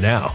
now.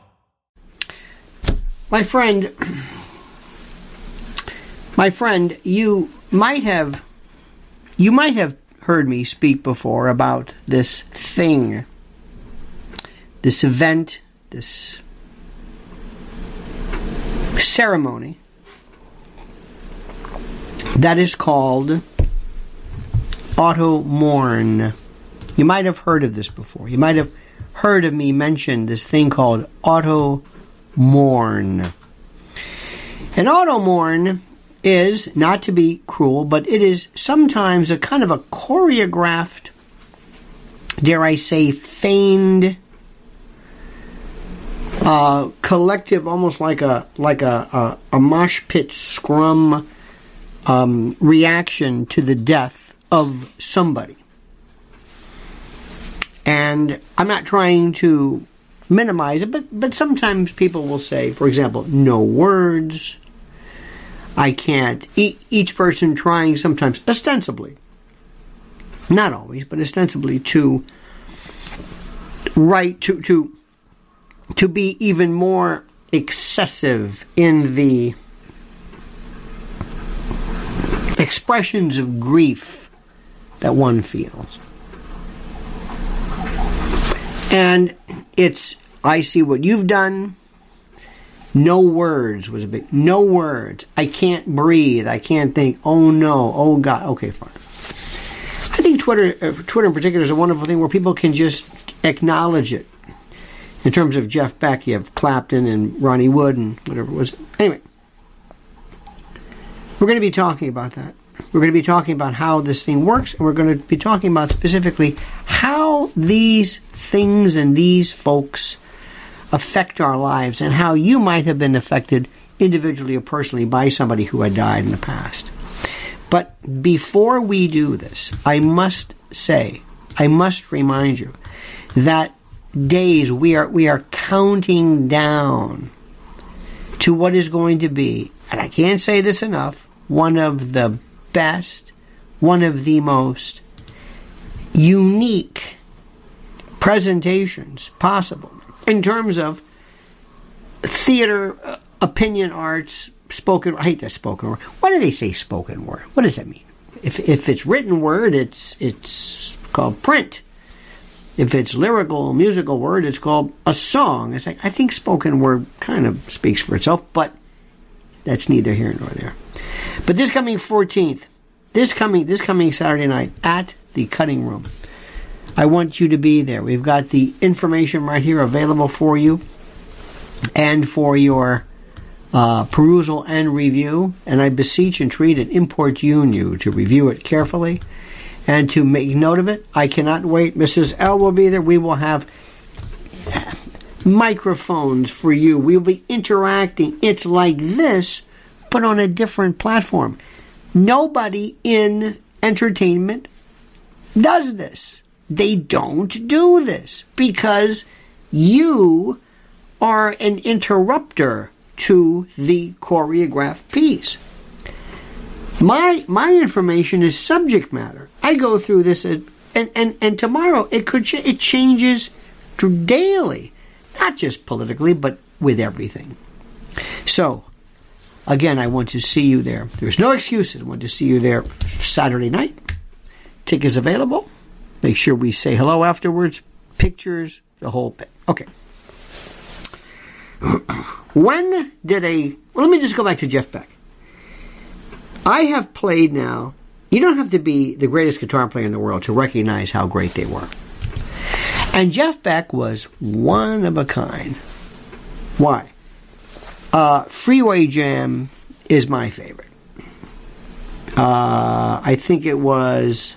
My friend, my friend, you might have, you might have heard me speak before about this thing, this event, this ceremony that is called auto mourn. You might have heard of this before. You might have heard of me mention this thing called auto mourn. An auto mourn is, not to be cruel, but it is sometimes a kind of a choreographed, dare I say, feigned, uh, collective, almost like a like a a, a mosh pit scrum um, reaction to the death of somebody. And I'm not trying to minimize it, but, but sometimes people will say, for example, no words. I can't. E- each person trying sometimes, ostensibly, not always, but ostensibly to write, to, to, to be even more excessive in the expressions of grief that one feels. And it's, I see what you've done. No words was a big, no words. I can't breathe. I can't think, oh no, oh God. Okay, fine. I think Twitter, uh, Twitter in particular, is a wonderful thing where people can just acknowledge it. In terms of Jeff Beck, you have Clapton and Ronnie Wood and whatever it was. Anyway, we're going to be talking about that. We're going to be talking about how this thing works, and we're going to be talking about specifically how these things and these folks affect our lives and how you might have been affected individually or personally by somebody who had died in the past. But before we do this, I must say, I must remind you that days we are we are counting down to what is going to be, and I can't say this enough, one of the best, one of the most unique presentations possible in terms of theater, uh, opinion arts, spoken. I hate that spoken word. Why do they say spoken word? What does that mean? If if it's written word, it's it's called print. If it's lyrical, musical word, it's called a song. It's like I think spoken word kind of speaks for itself, but that's neither here nor there. But this coming 14th, this coming this coming Saturday night at the Cutting Room, I want you to be there. We've got the information right here available for you and for your uh, perusal and review. And I beseech and entreat and import you and you to review it carefully and to make note of it. I cannot wait. Mrs. L will be there. We will have microphones for you. We'll be interacting. It's like this, but on a different platform. Nobody in entertainment does this. They don't do this because you are an interrupter to the choreographed piece. My my information is subject matter. I go through this and and, and tomorrow it could ch- it changes daily, not just politically, but with everything. So, again, I want to see you there. There's no excuses. I want to see you there Saturday night. Tickets available. Make sure we say hello afterwards. Pictures, the whole bit. Okay. when did a. Well, let me just go back to Jeff Beck. I have played now. You don't have to be the greatest guitar player in the world to recognize how great they were. And Jeff Beck was one of a kind. Why? Uh, Freeway Jam is my favorite. Uh, I think it was.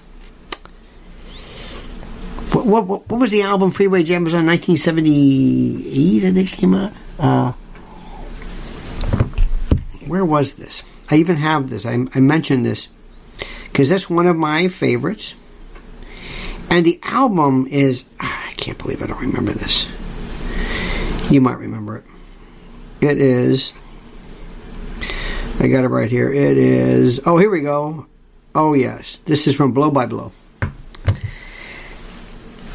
What, what, what, was the album Freeway Jam? Was on 1978, I think it came out. Uh, where was this? I even have this. I, I mentioned this because that's one of my favorites. And the album is. I can't believe I don't remember this. You might remember it. It is. I got it right here. It is. Oh, here we go. Oh, yes. This is from Blow by Blow.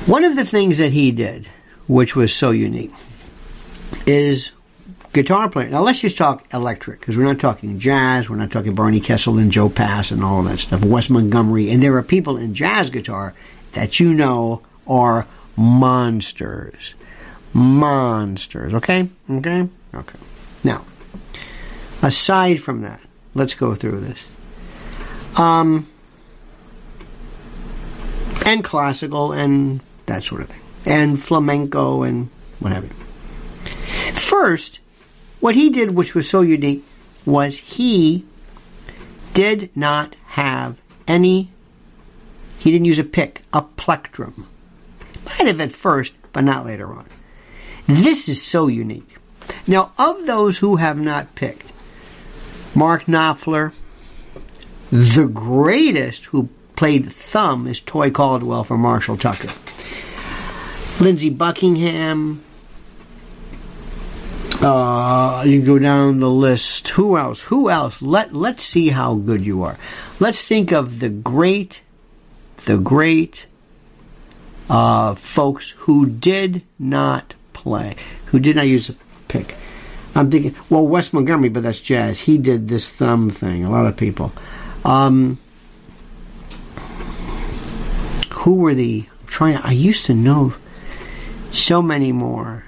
One of the things that he did, which was so unique, is guitar playing. Now let's just talk electric because we're not talking jazz. We're not talking Barney Kessel and Joe Pass and all that stuff. Wes Montgomery, and there are people in jazz guitar that you know are monsters, monsters. Okay, okay, okay. Now, aside from that, let's go through this. Um, and classical and that sort of thing, and flamenco and what have you. First, what he did, which was so unique, was he did not have any, he didn't use a pick, a plectrum. Might have at first, but not later on. This is so unique. Now, of those who have not picked, Mark Knopfler, the greatest who played thumb is Toy Caldwell for Marshall Tucker. Lindsey Buckingham. Uh, you go down the list. Who else? Who else? Let Let's see how good you are. Let's think of the great, the great uh, folks who did not play, who did not use a pick. I'm thinking, well, Wes Montgomery, but that's jazz. He did this thumb thing. A lot of people. Um, who were the I'm trying? I used to know so many more.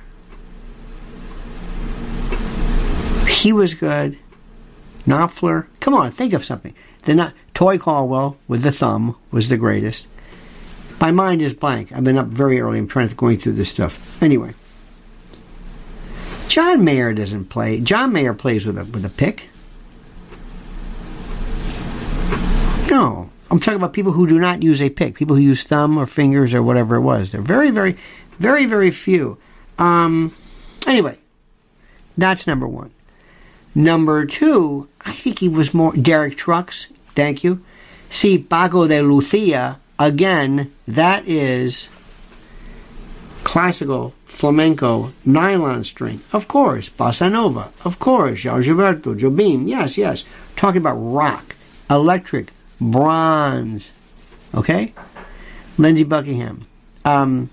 He was good. Knopfler. Come on, think of something. The not Toy Caldwell with the thumb was the greatest. My mind is blank. I've been up very early. I'm trying to going through this stuff. Anyway, John Mayer doesn't play. John Mayer plays with a with a pick. No, I'm talking about people who do not use a pick. People who use thumb or fingers or whatever it was. They're very, very, very, very few. Um, anyway, that's number one. Number two, I think he was more Derek Trucks. Thank you. See, Paco de Lucia again. That is classical flamenco nylon string. Of course, bossa nova. Of course, Gilberto Jobim. Yes, yes. Talking about rock, electric, bronze. Okay, Lindsey Buckingham. Um,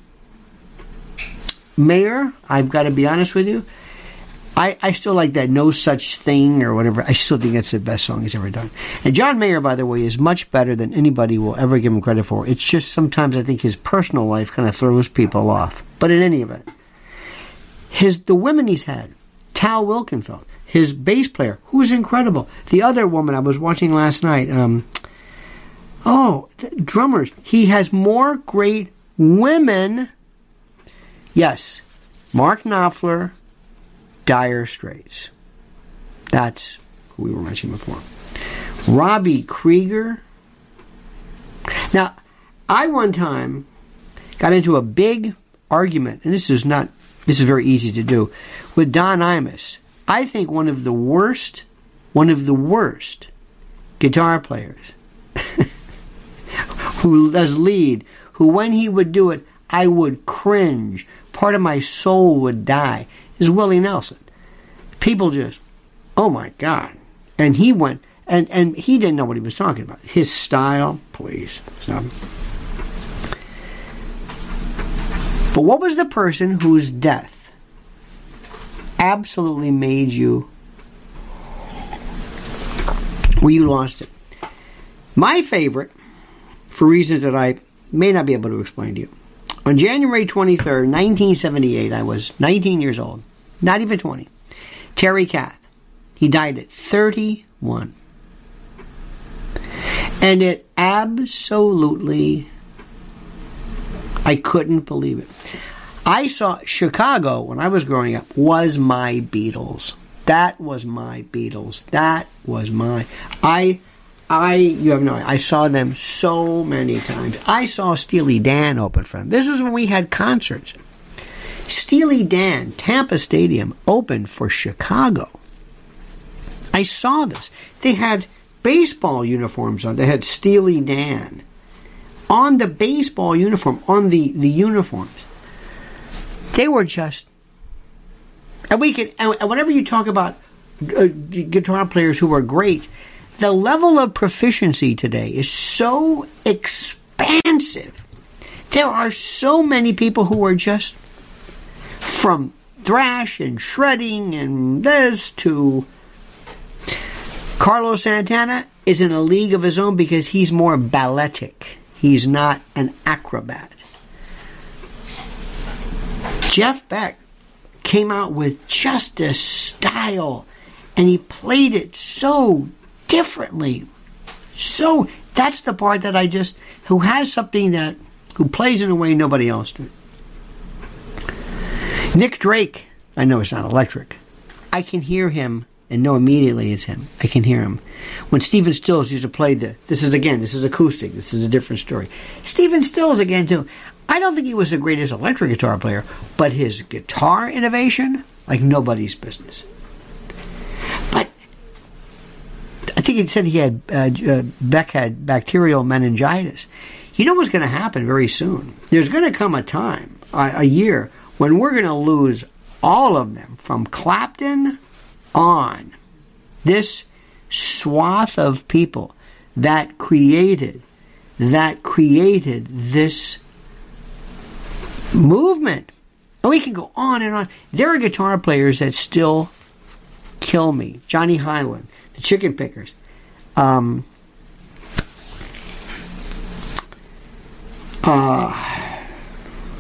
Mayer, I've got to be honest with you. I, I still like that No Such Thing or whatever. I still think that's the best song he's ever done. And John Mayer, by the way, is much better than anybody will ever give him credit for. It's just sometimes I think his personal life kind of throws people off. But in any event, his the women he's had, Tal Wilkenfeld, his bass player, who is incredible. The other woman I was watching last night, um, oh, drummers. He has more great women. Yes, Mark Knopfler, Dire Straits. That's who we were mentioning before. Robbie Krieger. Now, I one time got into a big argument, and this is not this is very easy to do, with Don Imus. I think one of the worst, one of the worst guitar players who does lead, who when he would do it, I would cringe. Part of my soul would die is Willie Nelson. People just, oh my God. And he went, and, and he didn't know what he was talking about. His style, please, stop. But what was the person whose death absolutely made you, where you lost it? My favorite, for reasons that I may not be able to explain to you, on January 23rd, 1978, I was 19 years old, not even 20. Terry Kath. He died at 31. And it absolutely, I couldn't believe it. I saw Chicago when I was growing up was my Beatles. That was my Beatles. That was my. I, I, you have no idea. I saw them so many times. I saw Steely Dan open for them. This was when we had concerts. Steely Dan, Tampa Stadium, opened for Chicago. I saw this. They had baseball uniforms on. They had Steely Dan on the baseball uniform, on the, the uniforms. They were just. And we could, and whenever you talk about uh, guitar players who are great, the level of proficiency today is so expansive. There are so many people who are just from thrash and shredding and this to Carlos Santana is in a league of his own because he's more balletic. He's not an acrobat. Jeff Beck came out with just a style and he played it so differently. So that's the part that I just who has something that who plays in a way nobody else does. Nick Drake, I know it's not electric. I can hear him and know immediately it's him. I can hear him. When Stephen Stills used to play the, this is again, this is acoustic, this is a different story. Stephen Stills again too. I don't think he was the greatest electric guitar player, but his guitar innovation, like nobody's business. But I think he said he had, uh, uh, Beck had bacterial meningitis. You know what's going to happen very soon? There's going to come a time a, a year when we're going to lose all of them from Clapton on. This swath of people that created that created this movement. And we can go on and on. There are guitar players that still kill me. Johnny Hiland, the Chicken Pickers. Um, uh,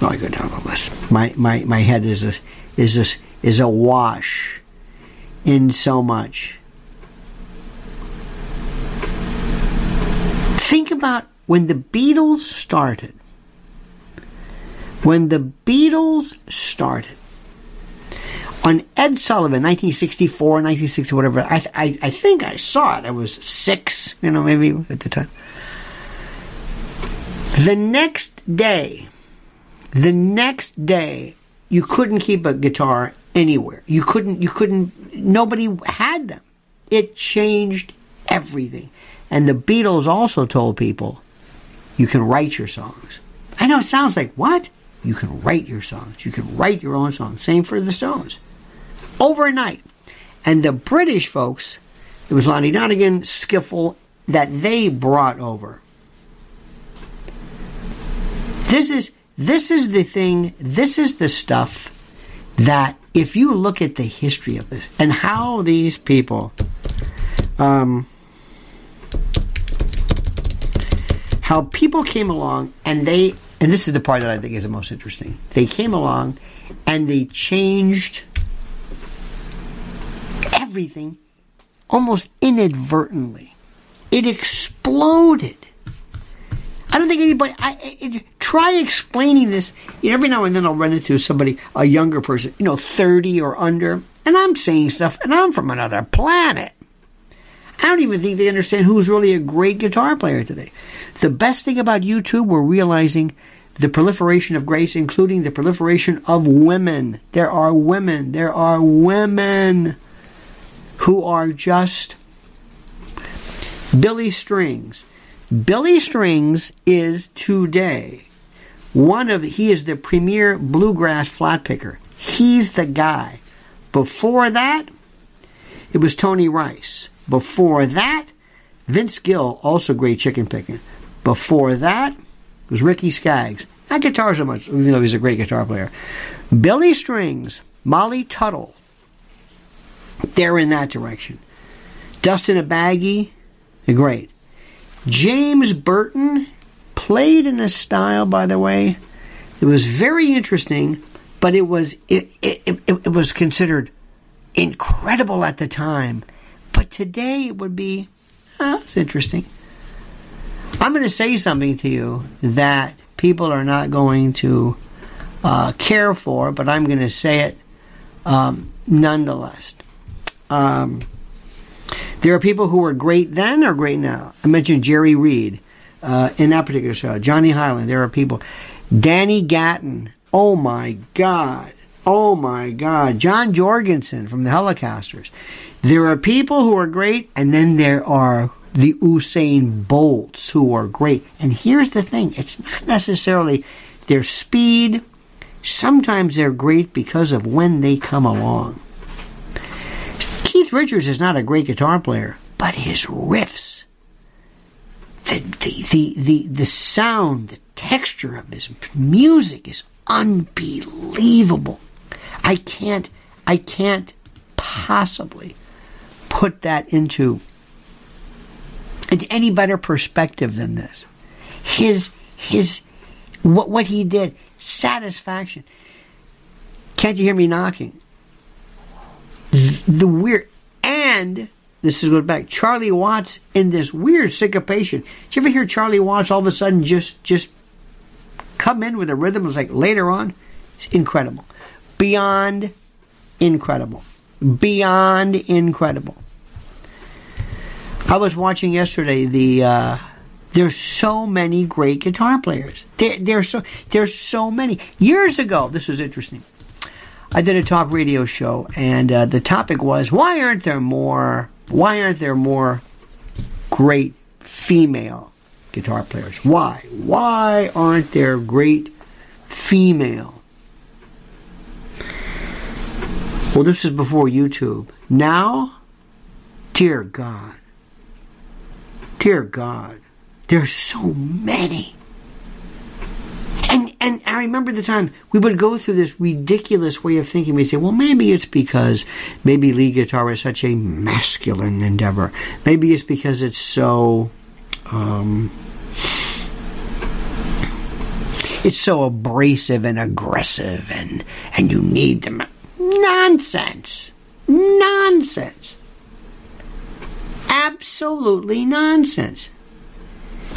oh, I go down the list. My my my head is a is a, is a wash in so much. Think about when the Beatles started. When the Beatles started, on Ed Sullivan, 1964, 1960, whatever. I, I, I think I saw it. I was six, you know, maybe at the time. The next day, the next day, you couldn't keep a guitar anywhere. You couldn't, you couldn't, nobody had them. It changed everything. And the Beatles also told people, you can write your songs. I know it sounds like, what? You can write your songs. You can write your own songs. Same for the Stones overnight. And the British folks, it was Lonnie Donegan, Skiffle, that they brought over. This is this is the thing, this is the stuff that if you look at the history of this and how these people um, how people came along and they and this is the part that I think is the most interesting. They came along and they changed everything almost inadvertently. It exploded. I don't think anybody. I, it, try explaining this. You know, every now and then I'll run into somebody, a younger person, you know, thirty or under, and I'm saying stuff, and I'm from another planet. I don't even think they understand who's really a great guitar player today. The best thing about YouTube, we're realizing the proliferation of grace, including the proliferation of women. There are women. There are women who are just Billy Strings. Billy Strings is today one of he is the premier bluegrass flat picker. He's the guy. Before that, it was Tony Rice. Before that, Vince Gill, also great chicken picking. Before that, it was Ricky Skaggs. Not guitar so much, even though he's a great guitar player. Billy Strings, Molly Tuttle, they're in that direction. Dustin Abagi, great. James Burton played in this style, by the way. It was very interesting, but it was it, it, it, it was considered incredible at the time. But today it would be, oh, it's interesting. I'm going to say something to you that people are not going to uh, care for, but I'm going to say it um, nonetheless. Um, there are people who were great then or great now. I mentioned Jerry Reed uh, in that particular show. Johnny Hiland. There are people. Danny Gatton. Oh my God. Oh my God. John Jorgensen from the Hellecasters. There are people who are great, and then there are the Usain Bolts who are great. And here's the thing it's not necessarily their speed, sometimes they're great because of when they come along. Keith Richards is not a great guitar player, but his riffs, the, the, the, the, the sound, the texture of his music is unbelievable. I can't, I can't possibly put that into any better perspective than this. His, his, what, what he did, satisfaction. Can't you hear me knocking? The weird and this is going back Charlie Watts in this weird syncopation. Did you ever hear Charlie Watts all of a sudden just just come in with a rhythm? Was like later on, it's incredible, beyond incredible, beyond incredible. I was watching yesterday the. Uh, there's so many great guitar players. There, there's so there's so many. Years ago, this was interesting. I did a talk radio show, and uh, the topic was why aren't there more? Why aren't there more great female guitar players? Why? Why aren't there great female? Well, this is before YouTube. Now, dear God, dear God, there's so many. And I remember the time we would go through this ridiculous way of thinking. We'd say, well, maybe it's because maybe lead guitar is such a masculine endeavor. Maybe it's because it's so. Um, it's so abrasive and aggressive and and you need them nonsense nonsense absolutely nonsense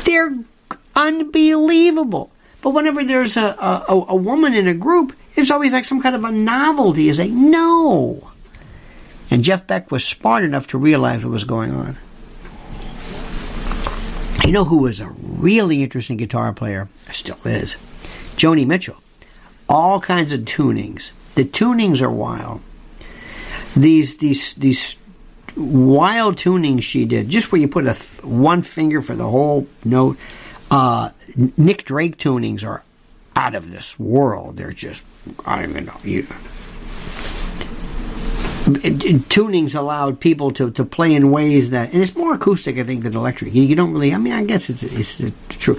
they're unbelievable but whenever there's a, a, a woman in a group it's always like some kind of a novelty is like no and jeff beck was smart enough to realize what was going on you know who was a really interesting guitar player still is Joni Mitchell. All kinds of tunings. The tunings are wild. These these these wild tunings she did, just where you put a th- one finger for the whole note. Uh, Nick Drake tunings are out of this world. They're just I don't even know you. tunings allowed people to, to play in ways that, and it's more acoustic, I think, than electric. You, you don't really. I mean, I guess it's it's, it's true.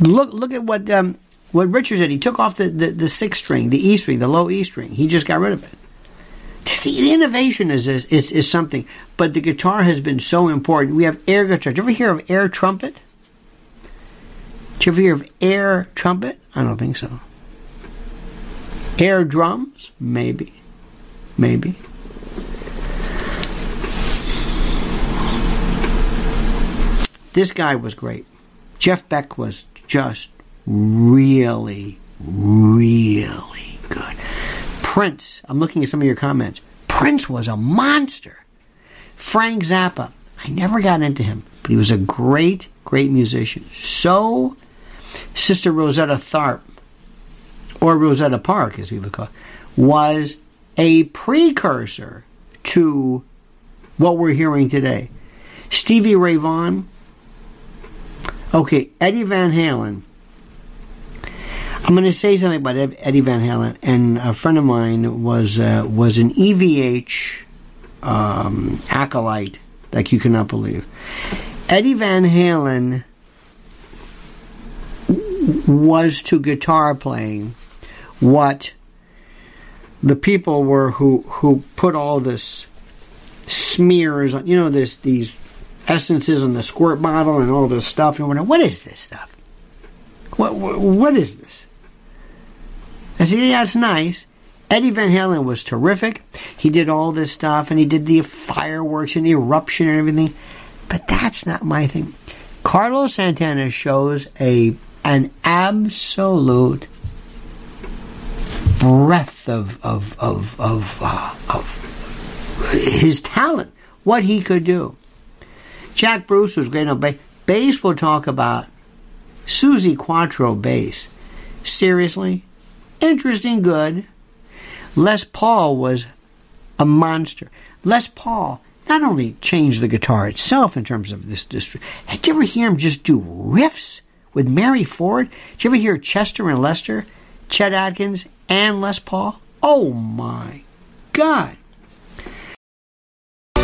Look look at what um, what Richard said, he took off the, the, the sixth string, the E string, the low E string. He just got rid of it. The, innovation is, is, is, something, but the guitar has been so important. We have air guitar. Did you ever hear of air trumpet? Did you ever hear of air trumpet? I don't think so. Air drums? Maybe. Maybe. This guy was great. Jeff Beck was just really, really good. Prince, I'm looking at some of your comments. Prince was a monster. Frank Zappa, I never got into him, but he was a great, great musician. So, Sister Rosetta Tharpe, or Rosetta Park, as would call it, was a precursor to what we're hearing today. Stevie Ray Vaughan, okay, Eddie Van Halen I'm going to say something about Eddie Van Halen, and a friend of mine was uh, was an EVH um, acolyte like you cannot believe. Eddie Van Halen was to guitar playing what the people were who who put all this smears on you know this these essences on the squirt bottle and all this stuff and wondering what is this stuff what what, what is this I said, yeah, it's nice. Eddie Van Halen was terrific. He did all this stuff and he did the fireworks and the eruption and everything. But that's not my thing. Carlos Santana shows a an absolute breadth of of of of, uh, of his talent, what he could do. Jack Bruce was great on bass. Bass will talk about Suzi Quatro bass. Seriously, interesting, good. Les Paul was a monster. Les Paul not only changed the guitar itself in terms of this. this did you ever hear him just do riffs with Mary Ford? Did you ever hear Chester and Lester, Chet Atkins, and Les Paul? Oh my God!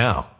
now.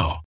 now.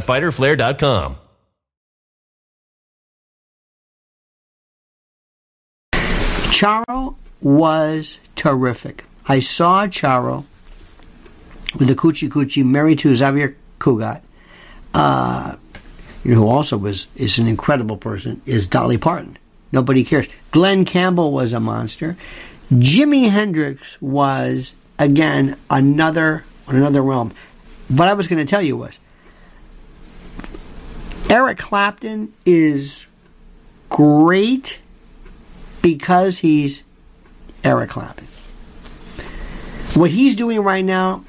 www.fighterflare.com. Charo was terrific. I saw Charo with the Coochie Coochie married to Xavier Cugat. Uh, you know who also was is an incredible person is Dolly Parton. Nobody cares. Glen Campbell was a monster. Jimi Hendrix was again another another realm. What I was going to tell you was Eric Clapton is great because he's Eric Clapton. What he's doing right now,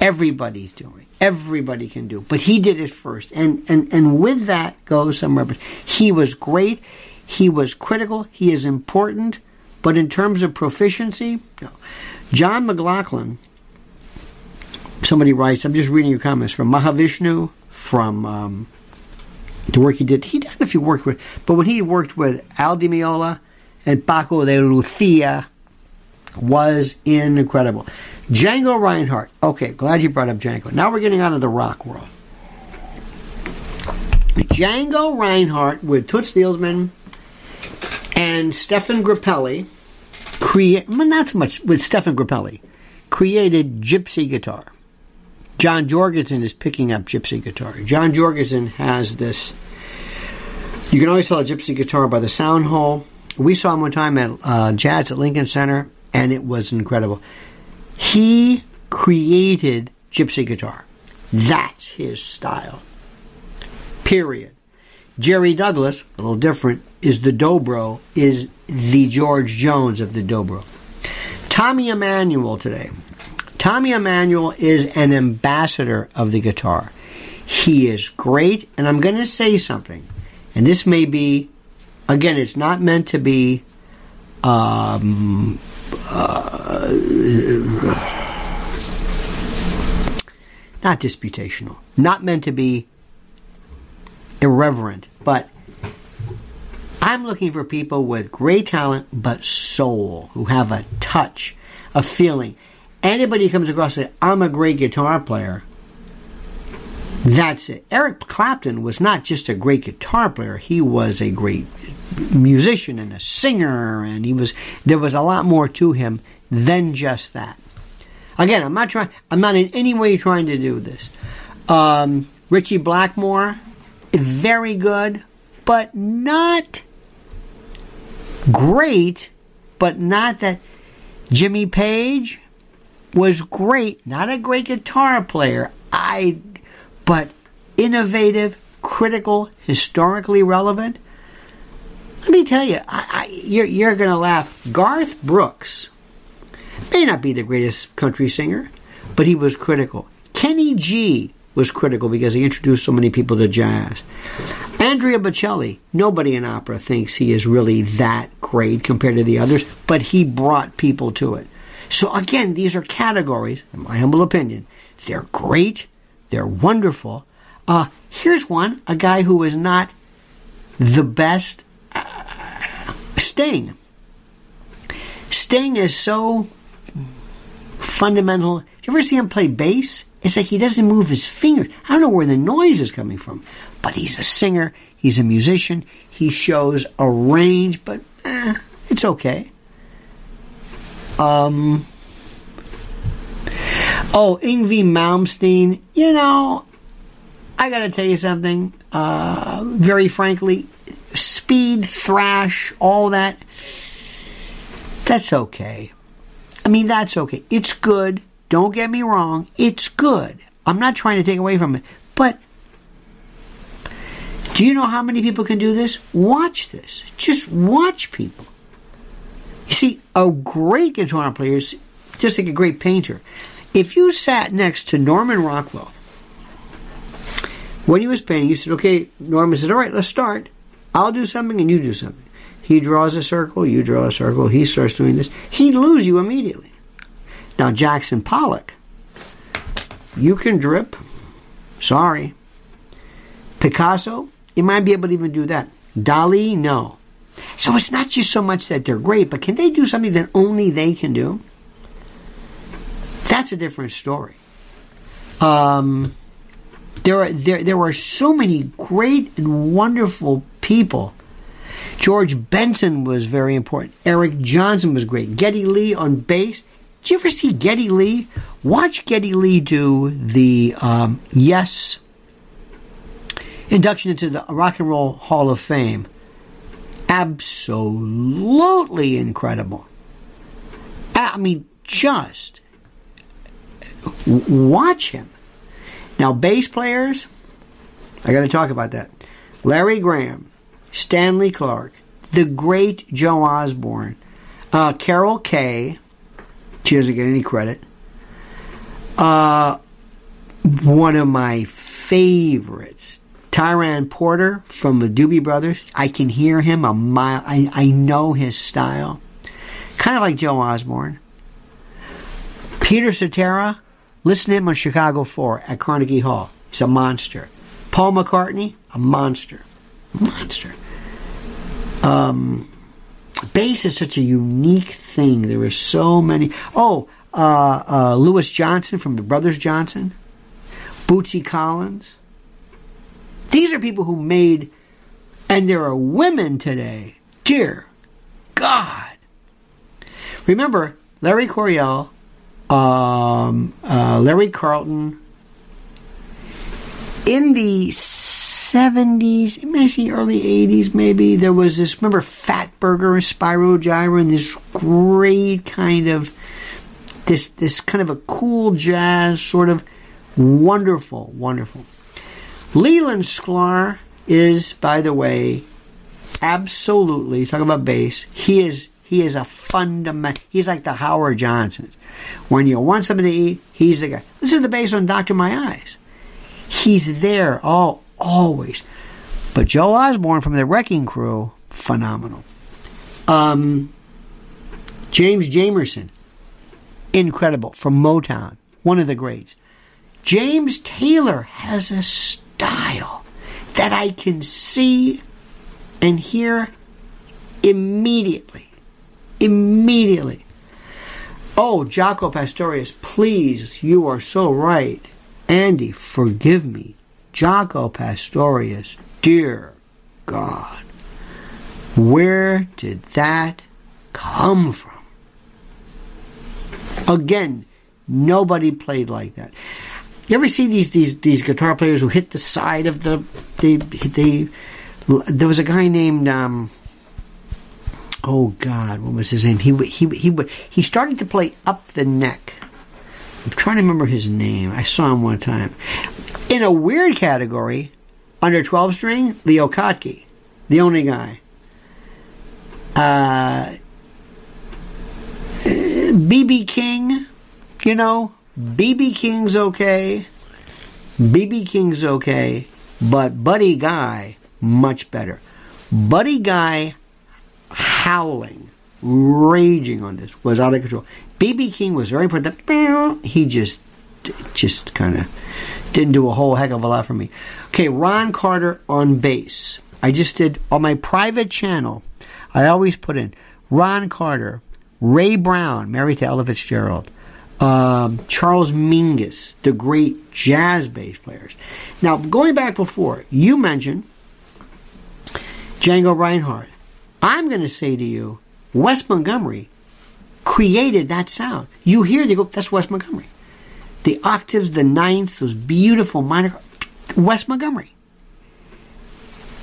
everybody's doing. Everybody can do. But he did it first. And and, and with that goes some rubbish. He was great. He was critical. He is important. But in terms of proficiency, no. John McLaughlin, somebody writes, I'm just reading your comments from Mahavishnu, from um, the work he did. He did a few work with, but when he worked with Al Di Meola and Paco de Lucia, was incredible. Django Reinhardt. Okay, glad you brought up Django. Now we're getting out of the rock world. Django Reinhardt with Toots Thielsman and Stefan Grappelli create well, not so much with Stefan Grappelli created gypsy guitar. John Jorgensen is picking up gypsy guitar. John Jorgensen has this. You can always tell a gypsy guitar by the sound hole. We saw him one time at uh, Jazz at Lincoln Center, and it was incredible. He created gypsy guitar. That's his style. Period. Jerry Douglas, a little different, is the dobro, is the George Jones of the dobro. Tommy Emmanuel today. Tommy Emmanuel is an ambassador of the guitar. He is great, and I'm going to say something. And this may be, again, it's not meant to be um, uh, not disputational, not meant to be irreverent, but I'm looking for people with great talent but soul, who have a touch, a feeling anybody comes across and I'm a great guitar player, that's it. Eric Clapton was not just a great guitar player, he was a great musician and a singer, and he was there was a lot more to him than just that. Again, I'm not trying I'm not in any way trying to do this. Um, Ritchie Blackmore, very good, but not great but not that Jimmy Page was great, not a great guitar player. I but innovative, critical, historically relevant. Let me tell you, I, I, you're, you're going to laugh. Garth Brooks may not be the greatest country singer, but he was critical. Kenny G was critical because he introduced so many people to jazz. Andrea Bocelli, nobody in opera thinks he is really that great compared to the others, but he brought people to it. So again, these are categories, in my humble opinion. They're great, they're wonderful. Uh, here's one, a guy who is not the best. Uh, Sting. Sting is so fundamental. You ever see him play bass? It's like he doesn't move his fingers. I don't know where the noise is coming from, but he's a singer. He's a musician. He shows a range, but eh, it's okay. Um. Oh, Yngwie Malmsteen. You know, I got to tell you something. Uh, very frankly, speed, thrash, all that. That's okay. I mean, that's okay. It's good. Don't get me wrong. It's good. I'm not trying to take away from it. But do you know how many people can do this? Watch this. Just watch people. You see, a great guitar player is just like a great painter. If you sat next to Norman Rockwell when he was painting, you said, okay, Norman said, all right, let's start. I'll do something and you do something. He draws a circle, you draw a circle, he starts doing this. He'd lose you immediately. Now, Jackson Pollock, you can drip. Sorry. Picasso, you might be able to even do that. Dali, no. So it's not just so much that they're great, but can they do something that only they can do? That's a different story. Um, there are there there were so many great and wonderful people. George Benson was very important. Eric Johnson was great. Geddy Lee on bass. Did you ever see Geddy Lee? Watch Geddy Lee do the um, Yes induction into the Rock and Roll Hall of Fame. Absolutely incredible. I mean, just watch him. Now, bass players, I got to talk about that. Larry Graham, Stanley Clarke, the great Joe Osborn, uh, Carol Kaye, she doesn't get any credit. Uh, one of my favorites, Tiran Porter from the Doobie Brothers. I can hear him a mile. I, I know his style. Kind of like Joe Osborn. Peter Cetera, listen to him on Chicago 4 at Carnegie Hall. He's a monster. Paul McCartney, a monster. Monster. Um, bass is such a unique thing. There are so many. Oh, uh, uh, Louis Johnson from the Brothers Johnson, Bootsy Collins. These are people who made, and there are women today. Dear God. Remember, Larry Coryell, um, uh, Larry Carlton, in the 70s, maybe early 80s, maybe, there was this, remember Fattburger, Spyro Gyra, and this great kind of, this, this kind of a cool jazz, sort of wonderful, wonderful. Leland Sklar is, by the way, absolutely, talk about bass, he is he is a fundamental. He's like the Howard Johnsons. When you want something to eat, he's the guy. Listen to the bass on Doctor My Eyes. He's there all always. But Joe Osborn from the Wrecking Crew, phenomenal. Um, James Jamerson, incredible from Motown, one of the greats. James Taylor has a style that I can see and hear immediately. Immediately. Oh, Jaco Pastorius, please, you are so right. Andy, forgive me. Jaco Pastorius, dear God, where did that come from? Again, nobody played like that. You ever see these these these guitar players who hit the side of the they they there was a guy named um, oh God, what was his name? He he he he started to play up the neck. I'm trying to remember his name. I saw him one time. In a weird category, under 12 string, Leo Kottke, the only guy. Uh, BB King, you know, BB King's okay. BB King's okay, but Buddy Guy much better. Buddy Guy howling, raging on this was out of control. BB King was very productive. He just, just kind of didn't do a whole heck of a lot for me. Okay, Ron Carter on bass. I just did on my private channel. I always put in Ron Carter, Ray Brown, married to Ella Fitzgerald, um, Charles Mingus, the great jazz bass players. Now, going back before, you mentioned Django Reinhardt. I'm going to say to you, Wes Montgomery created that sound. You hear, they go, that's Wes Montgomery. The octaves, the ninths, those beautiful minor, Wes Montgomery.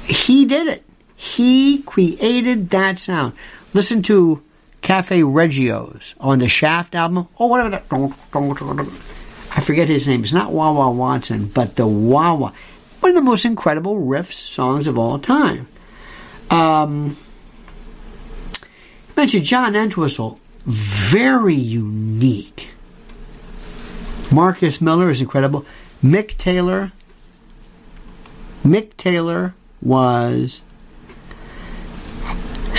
He did it. He created that sound. Listen to Cafe Regio's on the Shaft album. or whatever that. I forget his name. It's not Wah Watson, but the Wah. One of the most incredible riffs songs of all time. Um, mentioned John Entwistle, very unique. Marcus Miller is incredible. Mick Taylor. Mick Taylor was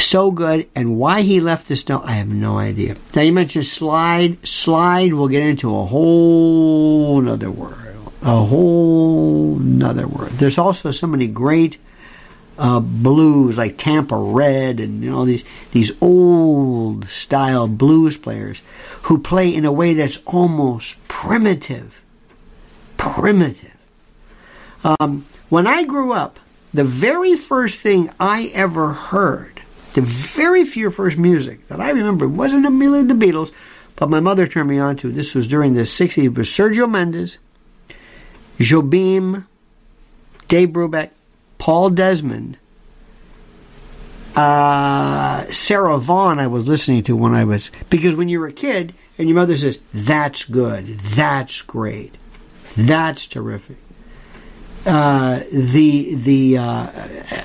so good, and why he left the stone, I have no idea. Now you mentioned slide. Slide, we'll get into a whole nother world. A whole nother world. There's also so many great uh, blues like Tampa Red and you know these these old style blues players who play in a way that's almost primitive. Primitive. Um, when I grew up, the very first thing I ever heard, the very few first music that I remember wasn't merely the Beatles, but my mother turned me on to. This was during the 60s. It was Sergio Mendes, Jobim, Dave Brubeck, Paul Desmond, uh, Sarah Vaughan, I was listening to when I was, because when you're a kid and your mother says, that's good, that's great, that's terrific. Uh, the the uh,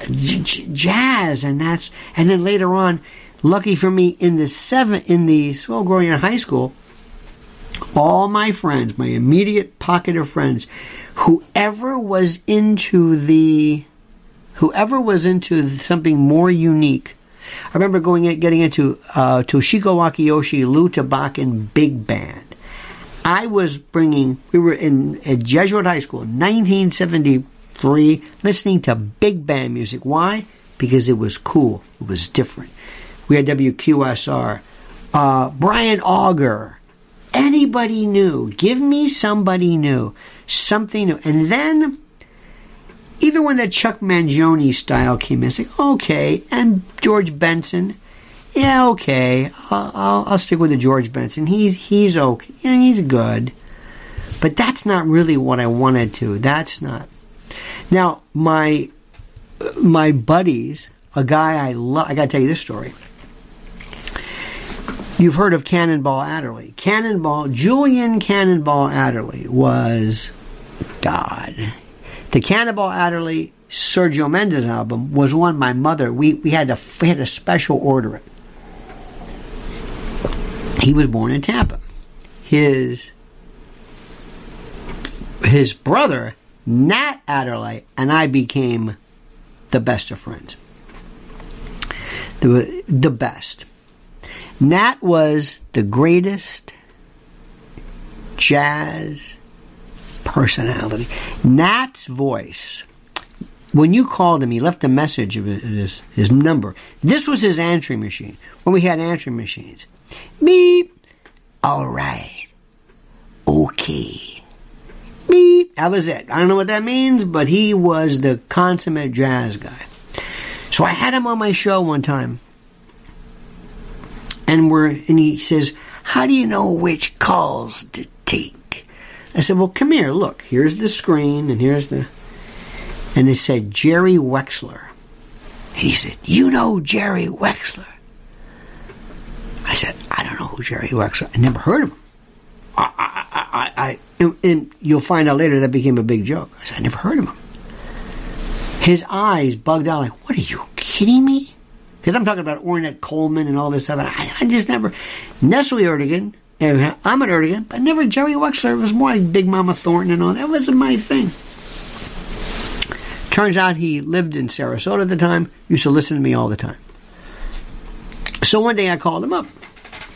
j- jazz and that's and then later on, lucky for me in the seven in the well growing in high school, all my friends, my immediate pocket of friends, whoever was into the whoever was into something more unique. I remember going in, getting into uh, Toshiko Akiyoshi Lew Tabackin Big Band. I was bringing, we were in at Jesuit High School in 1973, listening to big band music. Why? Because it was cool. It was different. We had WQSR. Uh, Brian Auger. Anybody new. Give me somebody new. Something new. And then even when the Chuck Mangione style came in, it's like, okay, and George Benson, yeah, okay, I'll, I'll, I'll stick with the George Benson. He's he's okay, yeah, he's good, but that's not really what I wanted to. That's not. Now my my buddies, a guy I love. I got to tell you this story. You've heard of Cannonball Adderley. Cannonball, Julian Cannonball Adderley was God the Cannonball Adderley Sergio Mendes album was one my mother we, we had to we had to special order it. He was born in Tampa. His his brother Nat Adderley and I became the best of friends. The the best. Nat was the greatest jazz personality. Nat's voice. When you called him, he left a message of his, his number. This was his answering machine. When we had answering machines. Beep. All right. Okay. Beep. That was it. I don't know what that means, but he was the consummate jazz guy. So I had him on my show one time. And we're and he says, How do you know which calls to take? I said, well, come here, look, here's the screen, and here's the. And it said Jerry Wexler. And he said, you know Jerry Wexler? I said, I don't know who Jerry Wexler. I never heard of him. I, I, I, I and, and you'll find out later that became a big joke. I said, I never heard of him. His eyes bugged out like, what are you kidding me? Because I'm talking about Ornette Coleman and all this stuff. I, I just never. Nesuhi Ertegun, I'm an Erdogan, but never Jerry Wexler. It was more like Big Mama Thornton and all. That wasn't my thing. Turns out he lived in Sarasota at the time, used to listen to me all the time. So one day I called him up.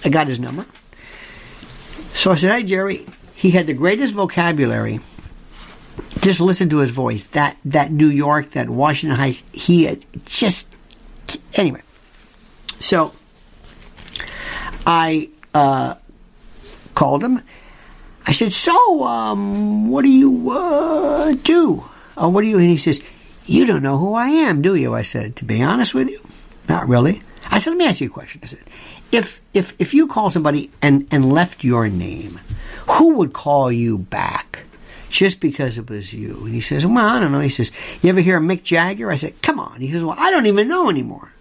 I got his number. So I said, Hey, Jerry. He had the greatest vocabulary. Just listen to his voice. That that New York, that Washington Heights. He just anyway. So I uh, called him. I said, "So, um, what do you uh, do? Uh, what do you?" And he says, "You don't know who I am, do you?" I said, "To be honest with you, not really." I said, "Let me ask you a question." I said, "If if if you called somebody and and left your name, who would call you back?" Just because it was you. And he says, Well, I don't know. He says, You ever hear of Mick Jagger? I said, Come on. He says, Well, I don't even know anymore.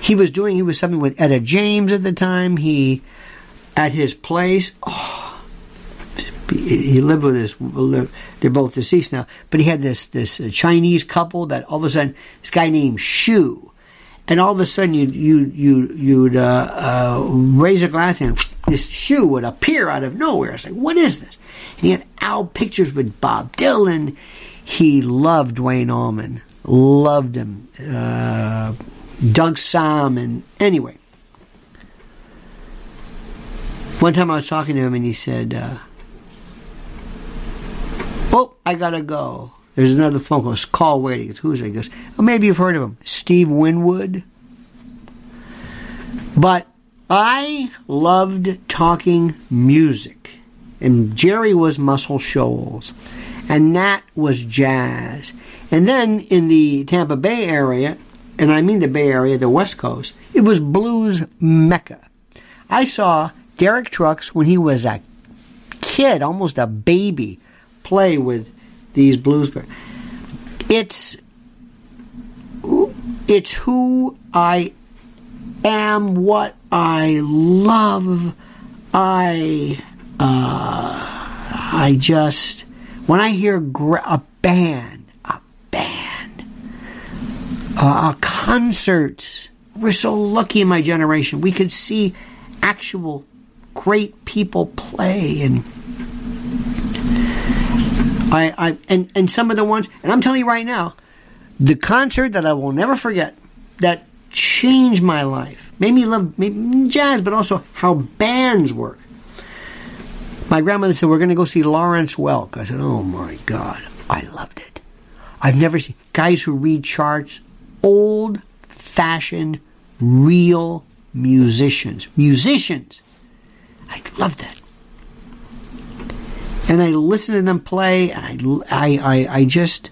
He was doing, he was something with Etta James at the time. He, at his place, oh, he lived with his, they're both deceased now, but he had this, this Chinese couple that all of a sudden, this guy named Shu, and all of a sudden you'd, you, you, you'd, uh, uh, raise a glass and this shoe would appear out of nowhere. It's like, what is this? And he had out pictures with Bob Dylan. He loved Duane Allman, loved him. Uh, Doug Sahm. Anyway, one time I was talking to him and he said, uh, "Oh, I gotta go." There's another phone call. It's Call waiting. It's who's it? He goes, "Oh, maybe you've heard of him, Steve Winwood." But I loved talking music, and Jerry was Muscle Shoals, and Nat was jazz. And then in the Tampa Bay area, and I mean the Bay Area, the West Coast, it was blues mecca. I saw Derek Trucks when he was a kid, almost a baby, play with these blues. It's it's who I am, what I love. I uh, I just when I hear a band, a band, uh, concerts. We're so lucky in my generation. We could see actual great people play and I, I and, and some of the ones and I'm telling you right now, the concert that I will never forget that changed my life, made me love maybe jazz, but also how bands work. My grandmother said, We're going to go see Lawrence Welk. I said, Oh my God, I loved it. I've never seen guys who read charts, old fashioned, real musicians. Musicians. I love that. And I listen to them play, I, I, I, I just,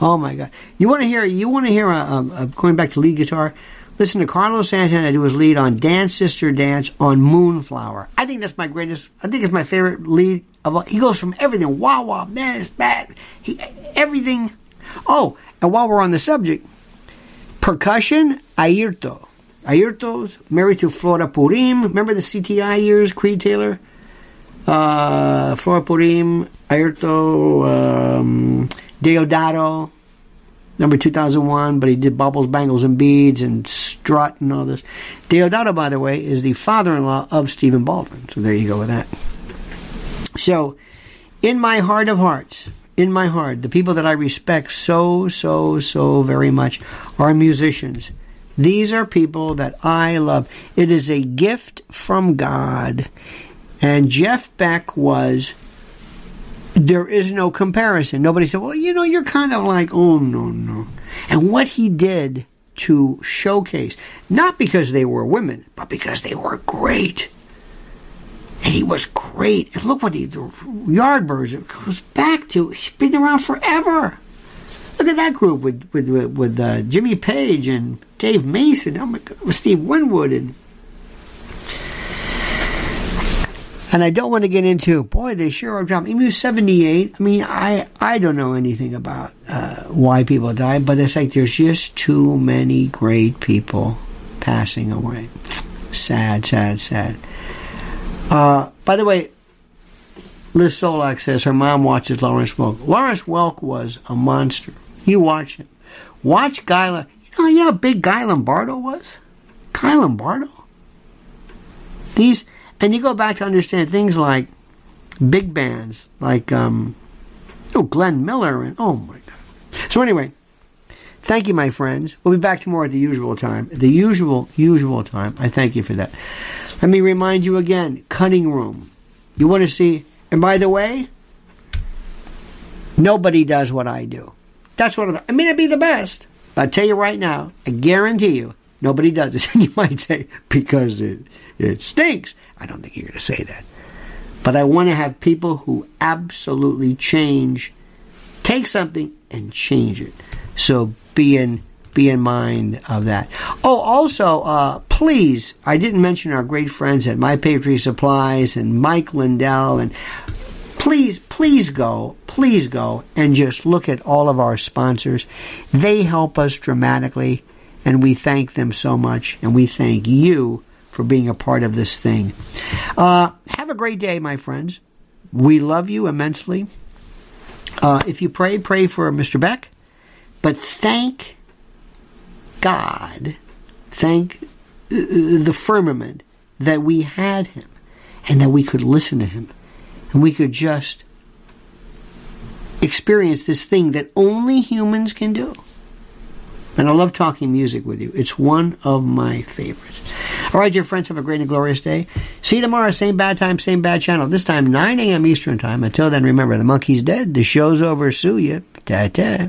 oh my God! You want to hear? You want to hear? A, a, a, going back to lead guitar. Listen to Carlos Santana do his lead on "Dance Sister Dance" on "Moonflower." I think that's my greatest. I think it's my favorite lead of all. He goes from everything, wah wah, this, bad, he, everything. Oh, and while we're on the subject, percussion, Airto. Airto's married to Flora Purim. Remember the CTI years, Creed Taylor? Uh, Flora Purim, Airto, um, Deodato, number 2001, but he did Baubles, Bangles, and Beads and Strut and all this. Deodato, by the way, is the father in law of Stephen Baldwin. So there you go with that. So, in my heart of hearts, in my heart, the people that I respect so, so, so very much are musicians. These are people that I love. It is a gift from God. And Jeff Beck was, there is no comparison. Nobody said, well, you know, you're kind of like, oh, no, no. And what he did to showcase, not because they were women, but because they were great. And he was great. And look what he, the Yardbirds, goes back to, he's been around forever. Look at that group with with with, with uh, Jimmy Page and Dave Mason. Oh my God, with Steve Winwood and and I don't want to get into boy they sure are dropping. Seventy eight. I mean I I don't know anything about uh, why people die, but it's like there's just too many great people passing away. sad, sad, sad. Uh, by the way, Liz Solak says her mom watches Lawrence Welk. Lawrence Welk was a monster. You watch him. Watch Guy. You know, you know how big Guy Lombardo was. Guy Lombardo. These, and you go back to understand things like big bands, like um, oh Glenn Miller, and oh my God. So anyway, thank you, my friends. We'll be back tomorrow at the usual time. The usual, usual time. I thank you for that. Let me remind you again cutting room. You want to see, and by the way, nobody does what I do. That's what I'm, I mean, I'd be the best. But I tell you right now, I guarantee you, nobody does this. And you might say, because it, it stinks. I don't think you're going to say that. But I want to have people who absolutely change, take something and change it. So be in be in mind of that. Oh, also, uh, please, I didn't mention our great friends at My Patriot Supplies and Mike Lindell, and please, please go, please go and just look at all of our sponsors. They help us dramatically, and we thank them so much, and we thank you for being a part of this thing. Uh, have a great day, my friends. We love you immensely. Uh, if you pray, pray for Mr. Beck, but thank God, thank the firmament that we had him and that we could listen to him and we could just experience this thing that only humans can do. And I love talking music with you. It's one of my favorites. All right, dear friends, have a great and glorious day. See you tomorrow, same bad time, same bad channel. This time, 9 a.m. Eastern Time. Until then, remember, the monkey's dead. The show's over. Sue you. Ta-ta.